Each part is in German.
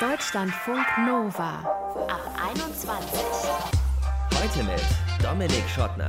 Deutschlandfunk Nova ab 21. Heute mit Dominik Schottner.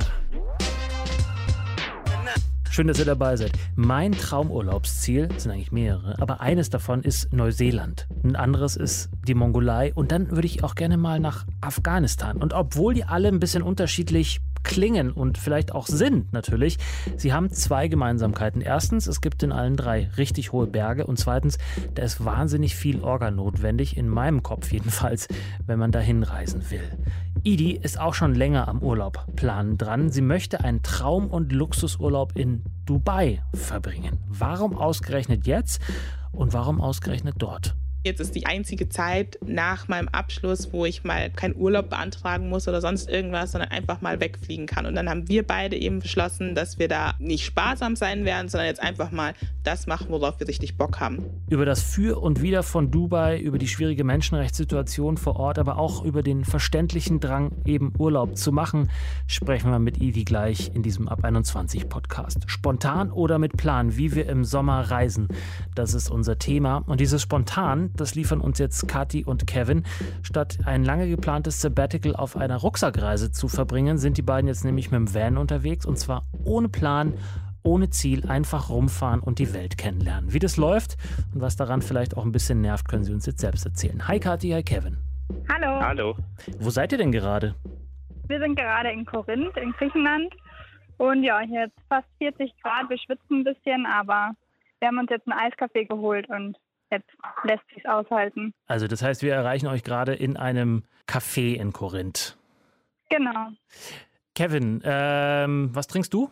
Schön, dass ihr dabei seid. Mein Traumurlaubsziel sind eigentlich mehrere, aber eines davon ist Neuseeland. Ein anderes ist die Mongolei und dann würde ich auch gerne mal nach Afghanistan. Und obwohl die alle ein bisschen unterschiedlich klingen und vielleicht auch sind natürlich, sie haben zwei Gemeinsamkeiten. Erstens, es gibt in allen drei richtig hohe Berge und zweitens, da ist wahnsinnig viel Orga notwendig, in meinem Kopf jedenfalls, wenn man da hinreisen will. Idi ist auch schon länger am Urlaub planen dran. Sie möchte einen Traum- und Luxusurlaub in Dubai verbringen. Warum ausgerechnet jetzt und warum ausgerechnet dort? Jetzt ist die einzige Zeit nach meinem Abschluss, wo ich mal keinen Urlaub beantragen muss oder sonst irgendwas, sondern einfach mal wegfliegen kann. Und dann haben wir beide eben beschlossen, dass wir da nicht sparsam sein werden, sondern jetzt einfach mal das machen, worauf wir richtig Bock haben. Über das Für und Wider von Dubai, über die schwierige Menschenrechtssituation vor Ort, aber auch über den verständlichen Drang, eben Urlaub zu machen, sprechen wir mit Ivi gleich in diesem Ab 21 Podcast. Spontan oder mit Plan, wie wir im Sommer reisen, das ist unser Thema. Und dieses Spontan, das liefern uns jetzt Kathi und Kevin. Statt ein lange geplantes Sabbatical auf einer Rucksackreise zu verbringen, sind die beiden jetzt nämlich mit dem Van unterwegs und zwar ohne Plan, ohne Ziel, einfach rumfahren und die Welt kennenlernen. Wie das läuft und was daran vielleicht auch ein bisschen nervt, können sie uns jetzt selbst erzählen. Hi Kathi, hi Kevin. Hallo. Hallo. Wo seid ihr denn gerade? Wir sind gerade in Korinth in Griechenland. Und ja, hier ist fast 40 Grad, wir schwitzen ein bisschen, aber wir haben uns jetzt einen Eiskaffee geholt und jetzt lässt sich aushalten. Also das heißt, wir erreichen euch gerade in einem Café in Korinth. Genau. Kevin, ähm, was trinkst du?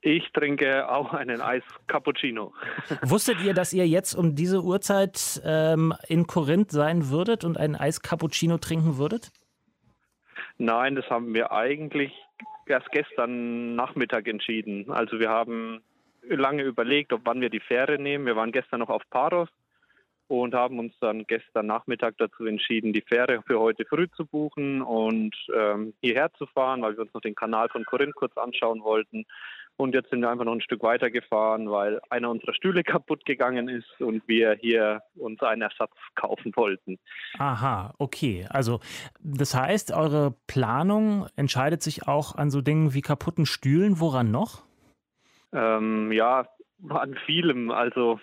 Ich trinke auch einen Eis Cappuccino. Wusstet ihr, dass ihr jetzt um diese Uhrzeit ähm, in Korinth sein würdet und einen Eis Cappuccino trinken würdet? Nein, das haben wir eigentlich erst gestern Nachmittag entschieden. Also wir haben lange überlegt, ob wann wir die Fähre nehmen. Wir waren gestern noch auf Paros und haben uns dann gestern Nachmittag dazu entschieden, die Fähre für heute früh zu buchen und ähm, hierher zu fahren, weil wir uns noch den Kanal von Korinth kurz anschauen wollten. Und jetzt sind wir einfach noch ein Stück weiter gefahren, weil einer unserer Stühle kaputt gegangen ist und wir hier uns einen Ersatz kaufen wollten. Aha, okay. Also das heißt, eure Planung entscheidet sich auch an so Dingen wie kaputten Stühlen. Woran noch? Ähm, ja, an vielem. Also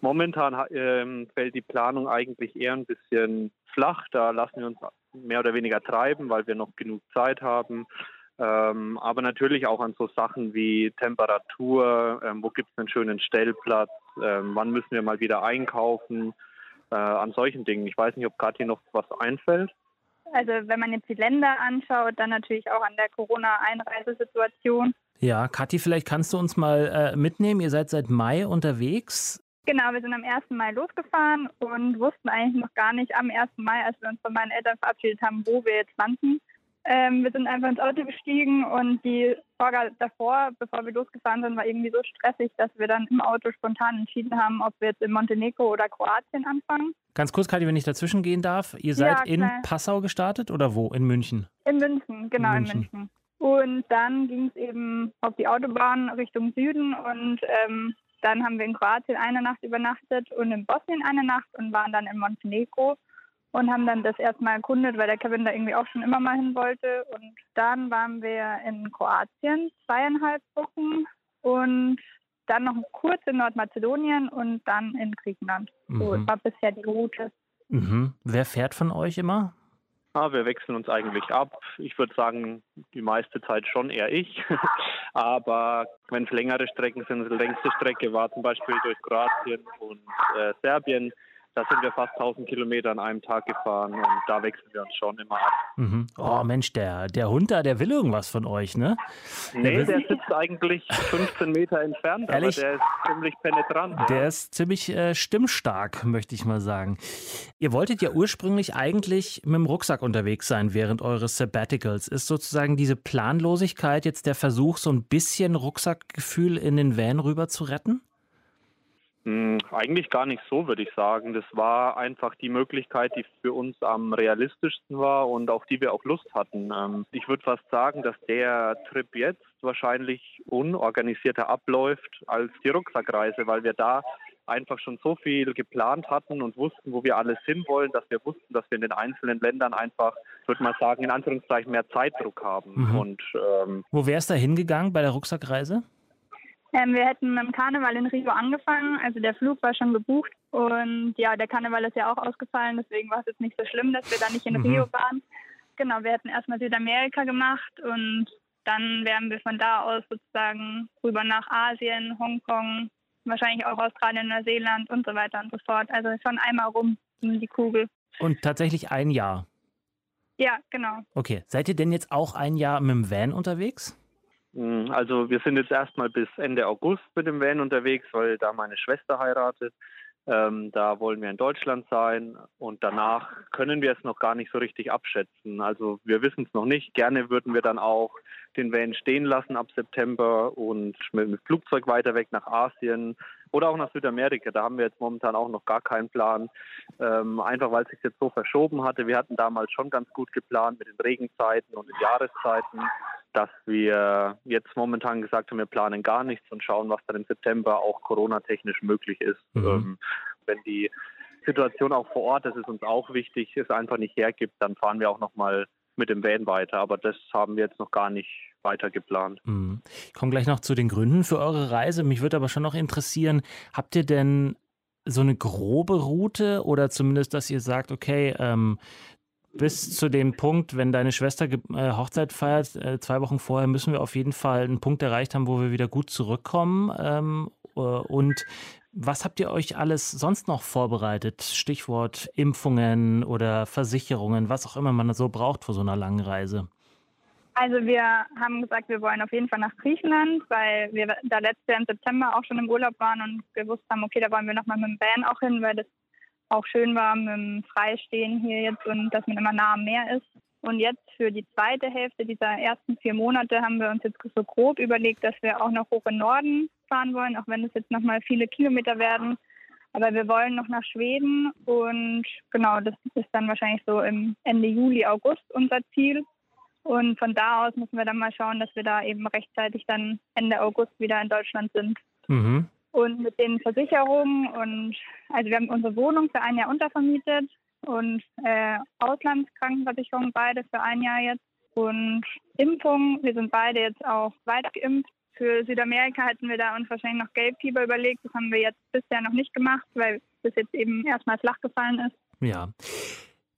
momentan ähm, fällt die Planung eigentlich eher ein bisschen flach. Da lassen wir uns mehr oder weniger treiben, weil wir noch genug Zeit haben. Ähm, aber natürlich auch an so Sachen wie Temperatur, ähm, wo gibt es einen schönen Stellplatz, ähm, wann müssen wir mal wieder einkaufen, äh, an solchen Dingen. Ich weiß nicht, ob Kathi noch was einfällt. Also wenn man jetzt die Länder anschaut, dann natürlich auch an der Corona-Einreisesituation. Ja, Kathi, vielleicht kannst du uns mal äh, mitnehmen. Ihr seid seit Mai unterwegs. Genau, wir sind am 1. Mai losgefahren und wussten eigentlich noch gar nicht am 1. Mai, als wir uns von meinen Eltern verabschiedet haben, wo wir jetzt landen. Ähm, wir sind einfach ins Auto gestiegen und die Frage davor, bevor wir losgefahren sind, war irgendwie so stressig, dass wir dann im Auto spontan entschieden haben, ob wir jetzt in Montenegro oder Kroatien anfangen. Ganz kurz, Kathi, wenn ich dazwischen gehen darf. Ihr seid ja, in Passau gestartet oder wo? In München? In München, genau in München. In München. Und dann ging es eben auf die Autobahn Richtung Süden und ähm, dann haben wir in Kroatien eine Nacht übernachtet und in Bosnien eine Nacht und waren dann in Montenegro und haben dann das erstmal erkundet, weil der Kevin da irgendwie auch schon immer mal hin wollte. Und dann waren wir in Kroatien zweieinhalb Wochen und dann noch kurz in Nordmazedonien und dann in Griechenland. Mhm. So war bisher die Route. Mhm. Wer fährt von euch immer? Ah, wir wechseln uns eigentlich ab. Ich würde sagen, die meiste Zeit schon eher ich. Aber wenn es längere Strecken sind, die längste Strecke war zum Beispiel durch Kroatien und äh, Serbien. Da sind wir fast 1000 Kilometer an einem Tag gefahren und da wechseln wir uns schon immer ab. Mhm. Oh Mensch, der, der Hund da, der will irgendwas von euch, ne? Nee, der, der sitzt eigentlich 15 Meter entfernt, Ehrlich? aber der ist ziemlich penetrant. Der ist ziemlich äh, stimmstark, möchte ich mal sagen. Ihr wolltet ja ursprünglich eigentlich mit dem Rucksack unterwegs sein während eures Sabbaticals. Ist sozusagen diese Planlosigkeit jetzt der Versuch, so ein bisschen Rucksackgefühl in den Van rüber zu retten? Hm, eigentlich gar nicht so, würde ich sagen. Das war einfach die Möglichkeit, die für uns am realistischsten war und auf die wir auch Lust hatten. Ähm, ich würde fast sagen, dass der Trip jetzt wahrscheinlich unorganisierter abläuft als die Rucksackreise, weil wir da einfach schon so viel geplant hatten und wussten, wo wir alles hinwollen, dass wir wussten, dass wir in den einzelnen Ländern einfach, würde man sagen, in Anführungszeichen mehr Zeitdruck haben. Mhm. Und, ähm, wo wäre es da hingegangen bei der Rucksackreise? Ähm, wir hätten mit dem Karneval in Rio angefangen, also der Flug war schon gebucht und ja, der Karneval ist ja auch ausgefallen, deswegen war es jetzt nicht so schlimm, dass wir da nicht in mhm. Rio waren. Genau, wir hätten erstmal Südamerika gemacht und dann wären wir von da aus sozusagen rüber nach Asien, Hongkong, wahrscheinlich auch Australien, Neuseeland und so weiter und so fort. Also schon einmal rum um die Kugel. Und tatsächlich ein Jahr? Ja, genau. Okay. Seid ihr denn jetzt auch ein Jahr mit dem Van unterwegs? Hm, also wir sind jetzt erstmal bis Ende August mit dem Van unterwegs, weil da meine Schwester heiratet. Ähm, da wollen wir in Deutschland sein und danach können wir es noch gar nicht so richtig abschätzen. Also wir wissen es noch nicht. Gerne würden wir dann auch den Van stehen lassen ab September und mit dem Flugzeug weiter weg nach Asien oder auch nach Südamerika. Da haben wir jetzt momentan auch noch gar keinen Plan. Ähm, einfach weil es sich jetzt so verschoben hatte. Wir hatten damals schon ganz gut geplant mit den Regenzeiten und den Jahreszeiten, dass wir jetzt momentan gesagt haben, wir planen gar nichts und schauen, was dann im September auch Corona-technisch möglich ist. Mhm. Ähm, wenn die Situation auch vor Ort, das ist uns auch wichtig, es einfach nicht hergibt, dann fahren wir auch nochmal mit dem Van weiter. Aber das haben wir jetzt noch gar nicht weiter geplant. Mhm. Ich komme gleich noch zu den Gründen für eure Reise. Mich würde aber schon noch interessieren, habt ihr denn so eine grobe Route oder zumindest, dass ihr sagt, okay, ähm, bis zu dem Punkt, wenn deine Schwester äh, Hochzeit feiert, äh, zwei Wochen vorher, müssen wir auf jeden Fall einen Punkt erreicht haben, wo wir wieder gut zurückkommen. Ähm, äh, und was habt ihr euch alles sonst noch vorbereitet? Stichwort Impfungen oder Versicherungen, was auch immer man so braucht vor so einer langen Reise. Also wir haben gesagt, wir wollen auf jeden Fall nach Griechenland, weil wir da letztes Jahr im September auch schon im Urlaub waren und gewusst haben, okay, da wollen wir nochmal mit dem Van auch hin, weil das auch schön war mit dem Freistehen hier jetzt und dass man immer nah am Meer ist. Und jetzt für die zweite Hälfte dieser ersten vier Monate haben wir uns jetzt so grob überlegt, dass wir auch noch hoch in Norden fahren wollen, auch wenn es jetzt nochmal viele Kilometer werden. Aber wir wollen noch nach Schweden und genau, das ist dann wahrscheinlich so im Ende Juli, August unser Ziel. Und von da aus müssen wir dann mal schauen, dass wir da eben rechtzeitig dann Ende August wieder in Deutschland sind. Mhm. Und mit den Versicherungen und also wir haben unsere Wohnung für ein Jahr untervermietet und äh, Auslandskrankenversicherung beide für ein Jahr jetzt. Und Impfungen, wir sind beide jetzt auch weit geimpft. Für Südamerika hätten wir da uns wahrscheinlich noch Gelbfieber überlegt. Das haben wir jetzt bisher noch nicht gemacht, weil das jetzt eben erstmal flach gefallen ist. Ja.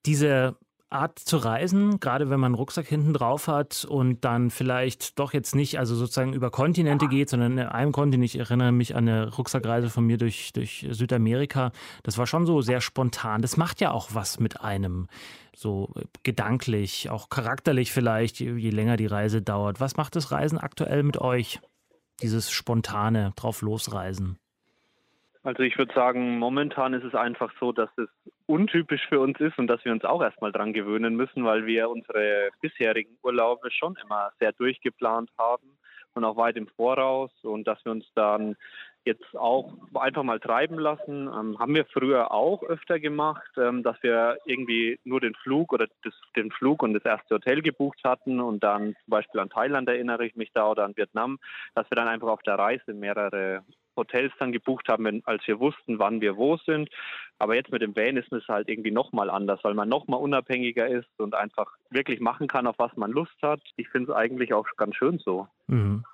Diese Art zu reisen, gerade wenn man einen Rucksack hinten drauf hat und dann vielleicht doch jetzt nicht, also sozusagen über Kontinente geht, sondern in einem Kontinent. Ich erinnere mich an eine Rucksackreise von mir durch, durch Südamerika. Das war schon so sehr spontan. Das macht ja auch was mit einem, so gedanklich, auch charakterlich vielleicht, je, je länger die Reise dauert. Was macht das Reisen aktuell mit euch? Dieses spontane drauf losreisen? Also ich würde sagen, momentan ist es einfach so, dass es untypisch für uns ist und dass wir uns auch erstmal dran gewöhnen müssen, weil wir unsere bisherigen Urlaube schon immer sehr durchgeplant haben und auch weit im Voraus und dass wir uns dann jetzt auch einfach mal treiben lassen. Ähm, haben wir früher auch öfter gemacht, ähm, dass wir irgendwie nur den Flug oder das, den Flug und das erste Hotel gebucht hatten und dann zum Beispiel an Thailand erinnere ich mich da oder an Vietnam, dass wir dann einfach auf der Reise mehrere Hotels dann gebucht haben, als wir wussten, wann wir wo sind. Aber jetzt mit dem Van ist es halt irgendwie nochmal anders, weil man nochmal unabhängiger ist und einfach wirklich machen kann, auf was man Lust hat. Ich finde es eigentlich auch ganz schön so. Mhm.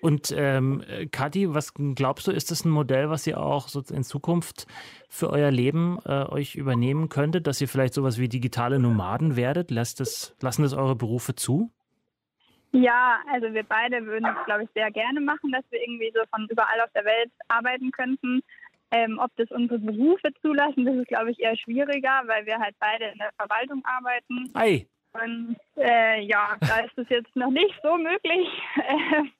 Und ähm, Kathi, was glaubst du, ist das ein Modell, was ihr auch so in Zukunft für euer Leben äh, euch übernehmen könntet, dass ihr vielleicht sowas wie digitale Nomaden werdet? Lässt das, lassen das eure Berufe zu? Ja, also wir beide würden es, glaube ich, sehr gerne machen, dass wir irgendwie so von überall auf der Welt arbeiten könnten. Ähm, ob das unsere Berufe zulassen, das ist, glaube ich, eher schwieriger, weil wir halt beide in der Verwaltung arbeiten. Ei. Und äh, ja, da ist es jetzt noch nicht so möglich.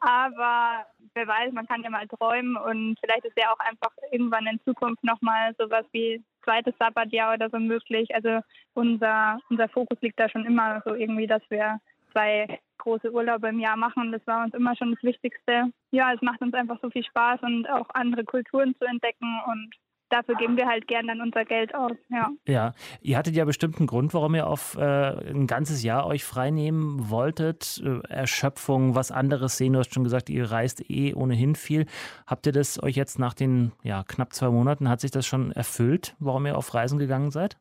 Aber wer weiß, man kann ja mal träumen und vielleicht ist ja auch einfach irgendwann in Zukunft nochmal sowas wie zweites Sabbatjahr oder so möglich. Also unser, unser Fokus liegt da schon immer so irgendwie, dass wir zwei große Urlaube im Jahr machen. Das war uns immer schon das Wichtigste. Ja, es macht uns einfach so viel Spaß und auch andere Kulturen zu entdecken und dafür geben wir halt gern dann unser Geld aus, ja. Ja, ihr hattet ja bestimmt einen Grund, warum ihr auf äh, ein ganzes Jahr euch freinehmen wolltet. Äh, Erschöpfung, was anderes sehen. Du hast schon gesagt, ihr reist eh ohnehin viel. Habt ihr das euch jetzt nach den ja, knapp zwei Monaten, hat sich das schon erfüllt, warum ihr auf Reisen gegangen seid?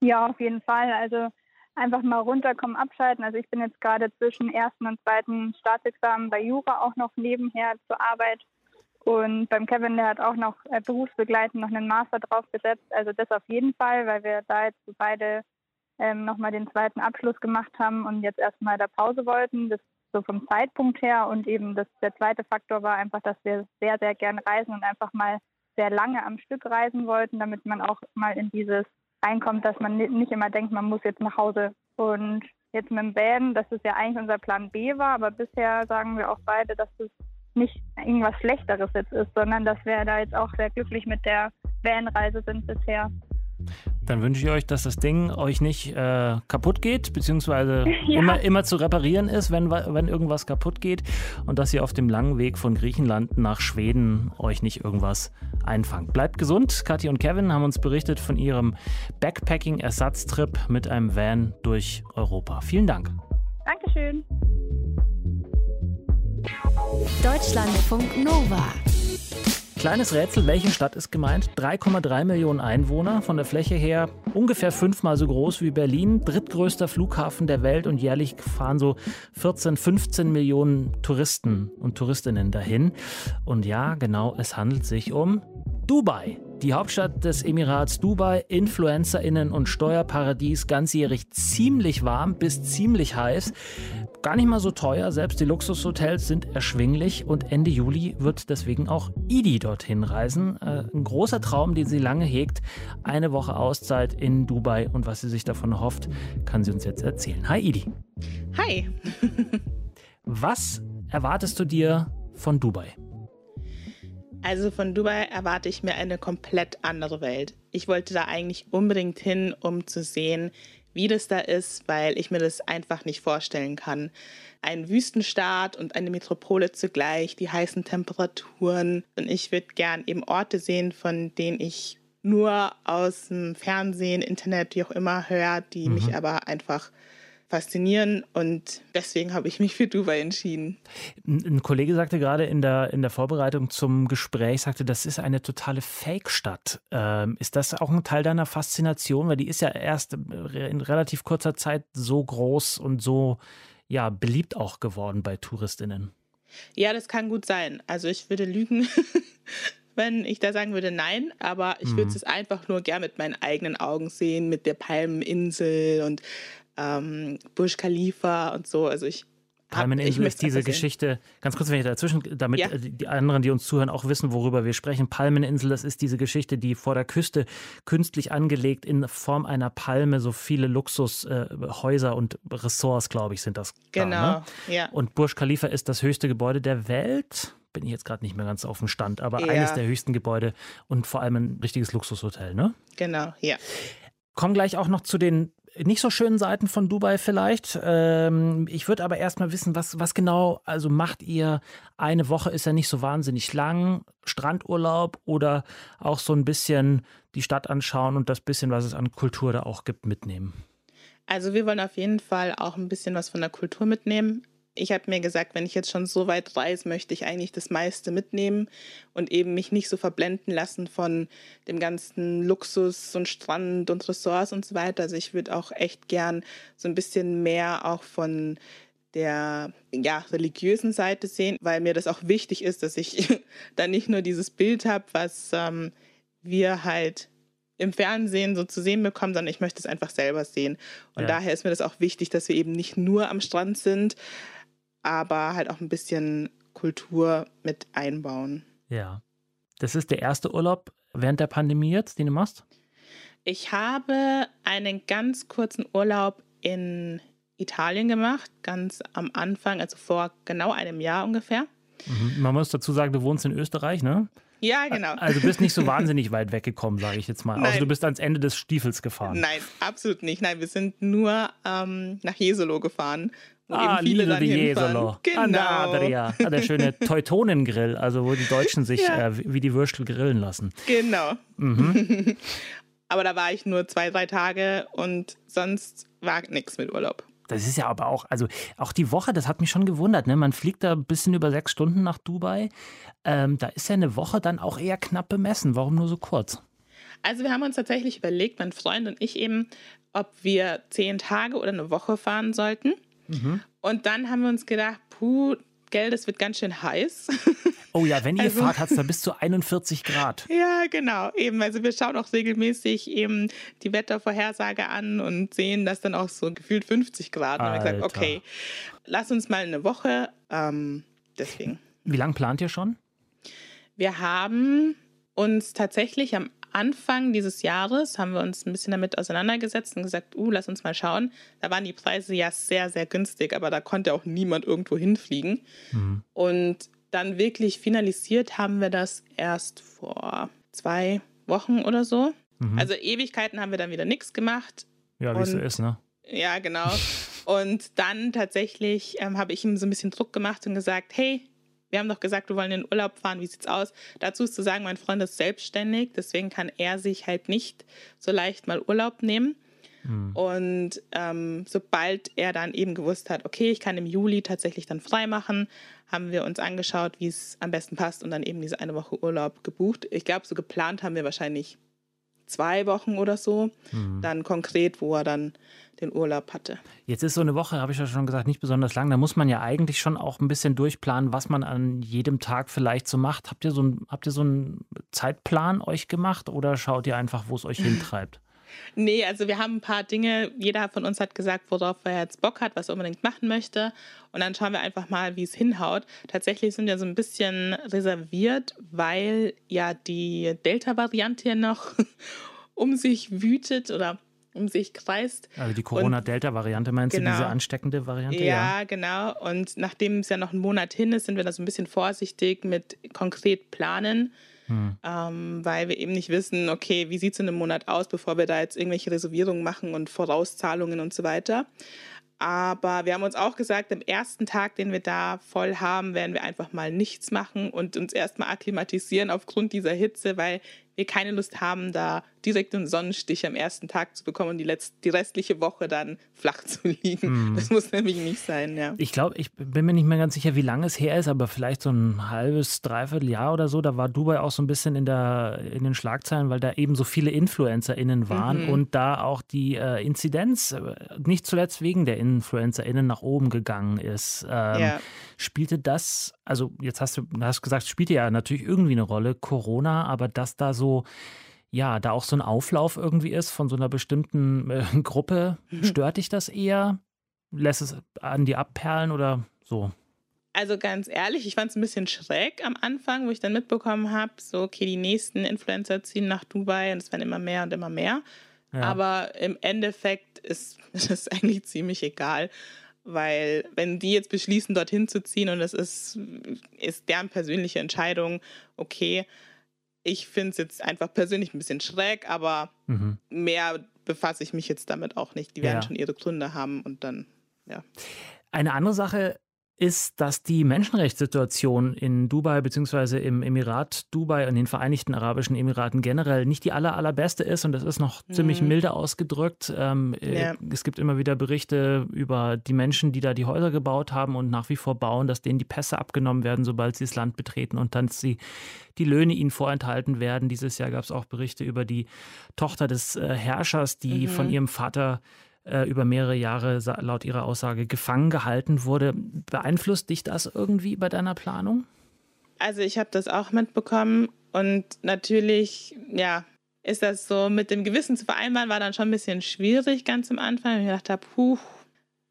Ja, auf jeden Fall. Also einfach mal runterkommen, abschalten. Also ich bin jetzt gerade zwischen ersten und zweiten Staatsexamen bei Jura auch noch nebenher zur Arbeit und beim Kevin, der hat auch noch äh, berufsbegleitend noch einen Master draufgesetzt. Also das auf jeden Fall, weil wir da jetzt beide ähm, nochmal den zweiten Abschluss gemacht haben und jetzt erstmal da Pause wollten. Das so vom Zeitpunkt her. Und eben das, der zweite Faktor war einfach, dass wir sehr, sehr gerne reisen und einfach mal sehr lange am Stück reisen wollten, damit man auch mal in dieses reinkommt, dass man nicht immer denkt, man muss jetzt nach Hause. Und jetzt mit dem Van, das ist ja eigentlich unser Plan B war, aber bisher sagen wir auch beide, dass es nicht irgendwas Schlechteres jetzt ist, sondern dass wir da jetzt auch sehr glücklich mit der Vanreise sind bisher. Dann wünsche ich euch, dass das Ding euch nicht äh, kaputt geht, beziehungsweise ja. immer, immer zu reparieren ist, wenn, wenn irgendwas kaputt geht und dass ihr auf dem langen Weg von Griechenland nach Schweden euch nicht irgendwas einfangt. Bleibt gesund. Kathi und Kevin haben uns berichtet von ihrem Backpacking-Ersatztrip mit einem Van durch Europa. Vielen Dank. Dankeschön. Deutschlandfunk Nova. Kleines Rätsel, welche Stadt ist gemeint? 3,3 Millionen Einwohner, von der Fläche her ungefähr fünfmal so groß wie Berlin, drittgrößter Flughafen der Welt und jährlich fahren so 14, 15 Millionen Touristen und Touristinnen dahin. Und ja, genau, es handelt sich um Dubai. Die Hauptstadt des Emirats Dubai, InfluencerInnen und Steuerparadies, ganzjährig ziemlich warm bis ziemlich heiß. Gar nicht mal so teuer, selbst die Luxushotels sind erschwinglich und Ende Juli wird deswegen auch Idi dorthin reisen. Äh, ein großer Traum, den sie lange hegt. Eine Woche Auszeit in Dubai und was sie sich davon hofft, kann sie uns jetzt erzählen. Hi Idi. Hi. was erwartest du dir von Dubai? Also von Dubai erwarte ich mir eine komplett andere Welt. Ich wollte da eigentlich unbedingt hin, um zu sehen, wie das da ist, weil ich mir das einfach nicht vorstellen kann. Ein Wüstenstaat und eine Metropole zugleich, die heißen Temperaturen. Und ich würde gern eben Orte sehen, von denen ich nur aus dem Fernsehen, Internet, wie auch immer höre, die mhm. mich aber einfach faszinieren und deswegen habe ich mich für Dubai entschieden. Ein Kollege sagte gerade in der, in der Vorbereitung zum Gespräch, sagte, das ist eine totale Fake-Stadt. Ähm, ist das auch ein Teil deiner Faszination? Weil die ist ja erst in relativ kurzer Zeit so groß und so ja, beliebt auch geworden bei Touristinnen. Ja, das kann gut sein. Also ich würde lügen, wenn ich da sagen würde nein, aber ich mhm. würde es einfach nur gern mit meinen eigenen Augen sehen, mit der Palmeninsel und ähm, Burj Khalifa und so. Also ich Palmeninsel ist diese Geschichte, ganz kurz, wenn ich dazwischen, damit ja. die anderen, die uns zuhören, auch wissen, worüber wir sprechen. Palmeninsel, das ist diese Geschichte, die vor der Küste künstlich angelegt in Form einer Palme, so viele Luxushäuser äh, und Ressorts, glaube ich, sind das. Genau, da, ne? ja. Und Burj Khalifa ist das höchste Gebäude der Welt. Bin ich jetzt gerade nicht mehr ganz auf dem Stand, aber ja. eines der höchsten Gebäude und vor allem ein richtiges Luxushotel, ne? Genau, ja. Kommen gleich auch noch zu den nicht so schönen Seiten von Dubai vielleicht. Ähm, ich würde aber erstmal wissen, was, was genau, also macht ihr eine Woche, ist ja nicht so wahnsinnig lang, Strandurlaub oder auch so ein bisschen die Stadt anschauen und das bisschen, was es an Kultur da auch gibt, mitnehmen? Also wir wollen auf jeden Fall auch ein bisschen was von der Kultur mitnehmen ich habe mir gesagt, wenn ich jetzt schon so weit reise, möchte ich eigentlich das meiste mitnehmen und eben mich nicht so verblenden lassen von dem ganzen Luxus und Strand und Ressorts und so weiter. Also ich würde auch echt gern so ein bisschen mehr auch von der ja, religiösen Seite sehen, weil mir das auch wichtig ist, dass ich da nicht nur dieses Bild habe, was ähm, wir halt im Fernsehen so zu sehen bekommen, sondern ich möchte es einfach selber sehen. Und ja. daher ist mir das auch wichtig, dass wir eben nicht nur am Strand sind, aber halt auch ein bisschen Kultur mit einbauen. Ja. Das ist der erste Urlaub während der Pandemie jetzt, den du machst? Ich habe einen ganz kurzen Urlaub in Italien gemacht, ganz am Anfang, also vor genau einem Jahr ungefähr. Mhm. Man muss dazu sagen, du wohnst in Österreich, ne? Ja, genau. Also du bist nicht so wahnsinnig weit weggekommen, sage ich jetzt mal. Also Nein. Also du bist ans Ende des Stiefels gefahren. Nein, absolut nicht. Nein, wir sind nur ähm, nach Jesolo gefahren Ah, eben viele dann Jesolo. Genau. Adria. Ah, der schöne Teutonengrill, also wo die Deutschen sich ja. äh, wie die Würstel grillen lassen. Genau. Mhm. aber da war ich nur zwei, drei Tage und sonst war nichts mit Urlaub. Das ist ja aber auch, also auch die Woche, das hat mich schon gewundert. Ne? Man fliegt da ein bisschen über sechs Stunden nach Dubai. Ähm, da ist ja eine Woche dann auch eher knapp bemessen. Warum nur so kurz? Also wir haben uns tatsächlich überlegt, mein Freund und ich eben, ob wir zehn Tage oder eine Woche fahren sollten. Mhm. Und dann haben wir uns gedacht, puh, Geld, es wird ganz schön heiß. Oh ja, wenn ihr also, fahrt, hat es da bis zu 41 Grad. Ja, genau. Eben, also wir schauen auch regelmäßig eben die Wettervorhersage an und sehen, dass dann auch so gefühlt 50 Grad. Und haben gesagt, okay, lass uns mal eine Woche. Ähm, deswegen. Wie lange plant ihr schon? Wir haben uns tatsächlich am Anfang dieses Jahres haben wir uns ein bisschen damit auseinandergesetzt und gesagt, uh, lass uns mal schauen. Da waren die Preise ja sehr, sehr günstig, aber da konnte auch niemand irgendwo hinfliegen. Mhm. Und dann wirklich finalisiert haben wir das erst vor zwei Wochen oder so. Mhm. Also Ewigkeiten haben wir dann wieder nichts gemacht. Ja, wie es so ist, ne? Ja, genau. Und dann tatsächlich ähm, habe ich ihm so ein bisschen Druck gemacht und gesagt, hey, wir haben doch gesagt, wir wollen in den Urlaub fahren, wie sieht's aus? Dazu ist zu sagen, mein Freund ist selbstständig, deswegen kann er sich halt nicht so leicht mal Urlaub nehmen. Mhm. Und ähm, sobald er dann eben gewusst hat, okay, ich kann im Juli tatsächlich dann frei machen, haben wir uns angeschaut, wie es am besten passt und dann eben diese eine Woche Urlaub gebucht. Ich glaube, so geplant haben wir wahrscheinlich zwei Wochen oder so. Mhm. Dann konkret, wo er dann den Urlaub hatte. Jetzt ist so eine Woche, habe ich ja schon gesagt, nicht besonders lang. Da muss man ja eigentlich schon auch ein bisschen durchplanen, was man an jedem Tag vielleicht so macht. Habt ihr so, ein, habt ihr so einen Zeitplan euch gemacht oder schaut ihr einfach, wo es euch hintreibt? Nee, also wir haben ein paar Dinge. Jeder von uns hat gesagt, worauf er jetzt Bock hat, was er unbedingt machen möchte. Und dann schauen wir einfach mal, wie es hinhaut. Tatsächlich sind wir so ein bisschen reserviert, weil ja die Delta-Variante ja noch um sich wütet oder um sich kreist. Also die Corona-Delta-Variante meinst genau. du, diese ansteckende Variante? Ja, ja, genau. Und nachdem es ja noch einen Monat hin ist, sind wir da so ein bisschen vorsichtig mit konkret planen. Hm. Ähm, weil wir eben nicht wissen, okay, wie sieht es in einem Monat aus, bevor wir da jetzt irgendwelche Reservierungen machen und Vorauszahlungen und so weiter. Aber wir haben uns auch gesagt, am ersten Tag, den wir da voll haben, werden wir einfach mal nichts machen und uns erstmal akklimatisieren aufgrund dieser Hitze, weil wir keine Lust haben, da direkt einen Sonnenstich am ersten Tag zu bekommen und die, letzte, die restliche Woche dann flach zu liegen. Mm. Das muss nämlich nicht sein, ja. Ich glaube, ich bin mir nicht mehr ganz sicher, wie lange es her ist, aber vielleicht so ein halbes, dreiviertel Jahr oder so, da war Dubai auch so ein bisschen in, der, in den Schlagzeilen, weil da eben so viele InfluencerInnen waren mhm. und da auch die äh, Inzidenz, äh, nicht zuletzt wegen der InfluencerInnen, nach oben gegangen ist. Ähm, ja. Spielte das, also jetzt hast du hast gesagt, spielte ja natürlich irgendwie eine Rolle, Corona, aber dass da so, ja, da auch so ein Auflauf irgendwie ist von so einer bestimmten äh, Gruppe, mhm. stört dich das eher? Lässt es an die abperlen oder so? Also ganz ehrlich, ich fand es ein bisschen schräg am Anfang, wo ich dann mitbekommen habe, so, okay, die nächsten Influencer ziehen nach Dubai und es werden immer mehr und immer mehr. Ja. Aber im Endeffekt ist es eigentlich ziemlich egal. Weil wenn die jetzt beschließen, dorthin zu ziehen und es ist, ist deren persönliche Entscheidung, okay, ich finde es jetzt einfach persönlich ein bisschen schräg, aber mhm. mehr befasse ich mich jetzt damit auch nicht. Die werden ja. schon ihre Gründe haben und dann, ja. Eine andere Sache ist, dass die Menschenrechtssituation in Dubai bzw. im Emirat Dubai und den Vereinigten Arabischen Emiraten generell nicht die aller, allerbeste ist und das ist noch mhm. ziemlich milde ausgedrückt. Ähm, äh, ja. Es gibt immer wieder Berichte über die Menschen, die da die Häuser gebaut haben und nach wie vor bauen, dass denen die Pässe abgenommen werden, sobald sie das Land betreten und dann sie die Löhne ihnen vorenthalten werden. Dieses Jahr gab es auch Berichte über die Tochter des äh, Herrschers, die mhm. von ihrem Vater über mehrere Jahre laut ihrer Aussage gefangen gehalten wurde. Beeinflusst dich das irgendwie bei deiner Planung? Also ich habe das auch mitbekommen und natürlich, ja, ist das so mit dem Gewissen zu vereinbaren, war dann schon ein bisschen schwierig ganz am Anfang. Ich gedacht habe, puh,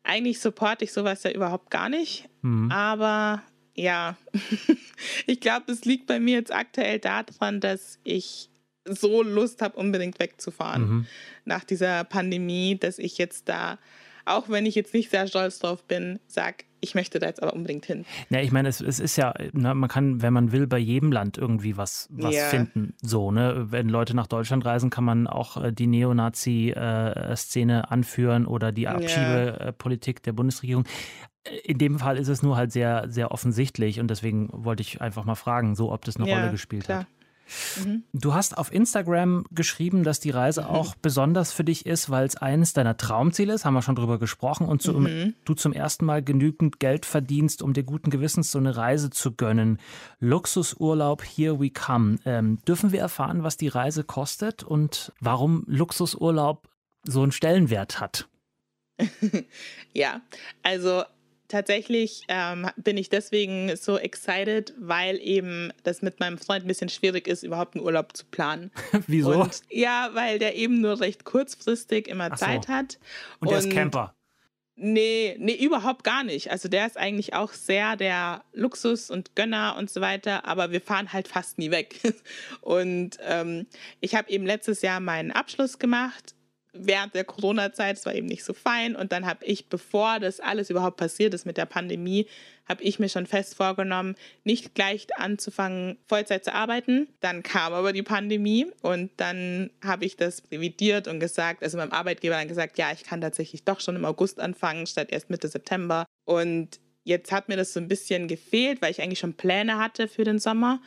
eigentlich supporte ich sowas ja überhaupt gar nicht. Mhm. Aber ja, ich glaube, es liegt bei mir jetzt aktuell daran, dass ich so Lust habe, unbedingt wegzufahren mhm. nach dieser Pandemie, dass ich jetzt da auch wenn ich jetzt nicht sehr stolz drauf bin, sage, ich möchte da jetzt aber unbedingt hin. Ja, ich meine, es, es ist ja, ne, man kann, wenn man will, bei jedem Land irgendwie was, was ja. finden. So, ne? Wenn Leute nach Deutschland reisen, kann man auch äh, die Neonazi-Szene äh, anführen oder die Abschiebepolitik der Bundesregierung. In dem Fall ist es nur halt sehr, sehr offensichtlich und deswegen wollte ich einfach mal fragen, so ob das eine ja, Rolle gespielt klar. hat. Mhm. Du hast auf Instagram geschrieben, dass die Reise mhm. auch besonders für dich ist, weil es eines deiner Traumziele ist, haben wir schon drüber gesprochen, und zu, mhm. du zum ersten Mal genügend Geld verdienst, um dir guten Gewissens so eine Reise zu gönnen. Luxusurlaub, here we come. Ähm, dürfen wir erfahren, was die Reise kostet und warum Luxusurlaub so einen Stellenwert hat? ja, also tatsächlich ähm, bin ich deswegen so excited, weil eben das mit meinem Freund ein bisschen schwierig ist, überhaupt einen Urlaub zu planen. Wieso? Und, ja, weil der eben nur recht kurzfristig immer so. Zeit hat. Und, und der ist Camper. Nee, nee, überhaupt gar nicht. Also der ist eigentlich auch sehr der Luxus und Gönner und so weiter, aber wir fahren halt fast nie weg. Und ähm, ich habe eben letztes Jahr meinen Abschluss gemacht während der Corona-Zeit, es war eben nicht so fein. Und dann habe ich, bevor das alles überhaupt passiert ist mit der Pandemie, habe ich mir schon fest vorgenommen, nicht gleich anzufangen, Vollzeit zu arbeiten. Dann kam aber die Pandemie und dann habe ich das revidiert und gesagt, also meinem Arbeitgeber dann gesagt, ja, ich kann tatsächlich doch schon im August anfangen, statt erst Mitte September. Und jetzt hat mir das so ein bisschen gefehlt, weil ich eigentlich schon Pläne hatte für den Sommer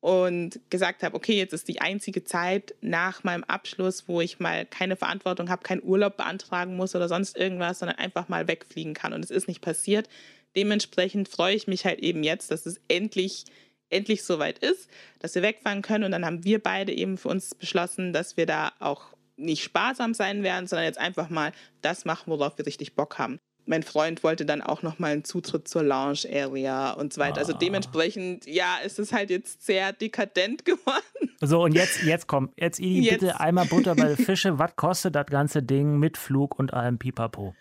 und gesagt habe, okay, jetzt ist die einzige Zeit nach meinem Abschluss, wo ich mal keine Verantwortung habe, keinen Urlaub beantragen muss oder sonst irgendwas, sondern einfach mal wegfliegen kann. Und es ist nicht passiert. Dementsprechend freue ich mich halt eben jetzt, dass es endlich endlich soweit ist, dass wir wegfahren können. Und dann haben wir beide eben für uns beschlossen, dass wir da auch nicht sparsam sein werden, sondern jetzt einfach mal das machen, worauf wir richtig Bock haben mein Freund wollte dann auch noch mal einen Zutritt zur Lounge Area und so weiter. Also ah. Also dementsprechend, ja, ist es halt jetzt sehr dekadent geworden. So, und jetzt, jetzt komm, jetzt, Idi, jetzt. bitte einmal Butter bei Fische. Was kostet das ganze Ding mit Flug und allem Pipapo?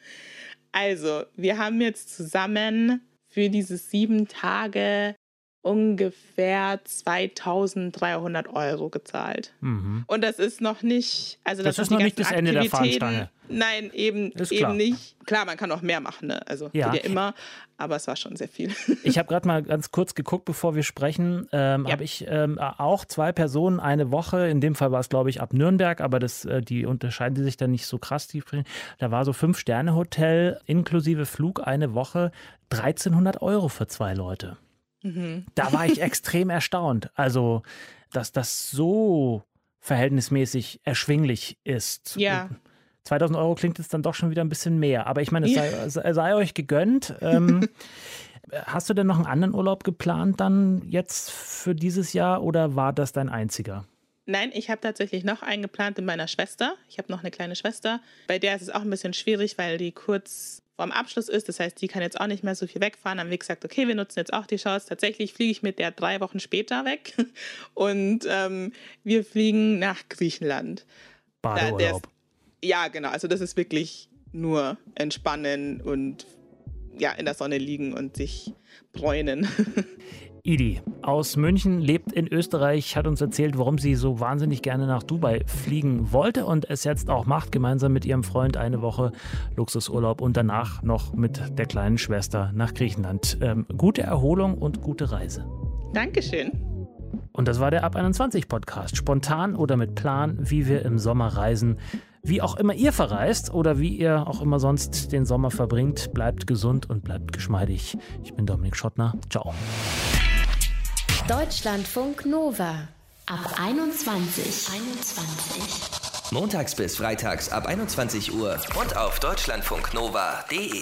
Also, wir haben jetzt zusammen für diese sieben Tage ungefähr 2300 Euro gezahlt. Mhm. Und das ist noch nicht, also das, das ist noch nicht das Ende der Fahnenstange. Nein, eben, eben nicht. Klar, man kann auch mehr machen, ne? also ja. ja immer, aber es war schon sehr viel. Ich habe gerade mal ganz kurz geguckt, bevor wir sprechen, ähm, ja. habe ich ähm, auch zwei Personen eine Woche, in dem Fall war es glaube ich ab Nürnberg, aber das, äh, die unterscheiden sich dann nicht so krass. Die, da war so Fünf-Sterne-Hotel inklusive Flug eine Woche, 1300 Euro für zwei Leute. Mhm. Da war ich extrem erstaunt. Also, dass das so verhältnismäßig erschwinglich ist. Ja. 2000 Euro klingt jetzt dann doch schon wieder ein bisschen mehr. Aber ich meine, es sei, ja. sei euch gegönnt. Ähm, hast du denn noch einen anderen Urlaub geplant dann jetzt für dieses Jahr oder war das dein einziger? Nein, ich habe tatsächlich noch einen geplant in meiner Schwester. Ich habe noch eine kleine Schwester. Bei der ist es auch ein bisschen schwierig, weil die kurz vorm Abschluss ist. Das heißt, die kann jetzt auch nicht mehr so viel wegfahren. Haben wir gesagt, okay, wir nutzen jetzt auch die Chance. Tatsächlich fliege ich mit der drei Wochen später weg und ähm, wir fliegen nach Griechenland. Badeurlaub. ja, genau. Also das ist wirklich nur entspannen und ja, in der Sonne liegen und sich bräunen. Idi aus München lebt in Österreich, hat uns erzählt, warum sie so wahnsinnig gerne nach Dubai fliegen wollte und es jetzt auch macht, gemeinsam mit ihrem Freund eine Woche Luxusurlaub und danach noch mit der kleinen Schwester nach Griechenland. Ähm, gute Erholung und gute Reise. Dankeschön. Und das war der Ab 21 Podcast. Spontan oder mit Plan, wie wir im Sommer reisen. Wie auch immer ihr verreist oder wie ihr auch immer sonst den Sommer verbringt, bleibt gesund und bleibt geschmeidig. Ich bin Dominik Schottner. Ciao. Deutschlandfunk Nova ab 21. 21. Montags bis freitags ab 21 Uhr und auf deutschlandfunknova.de.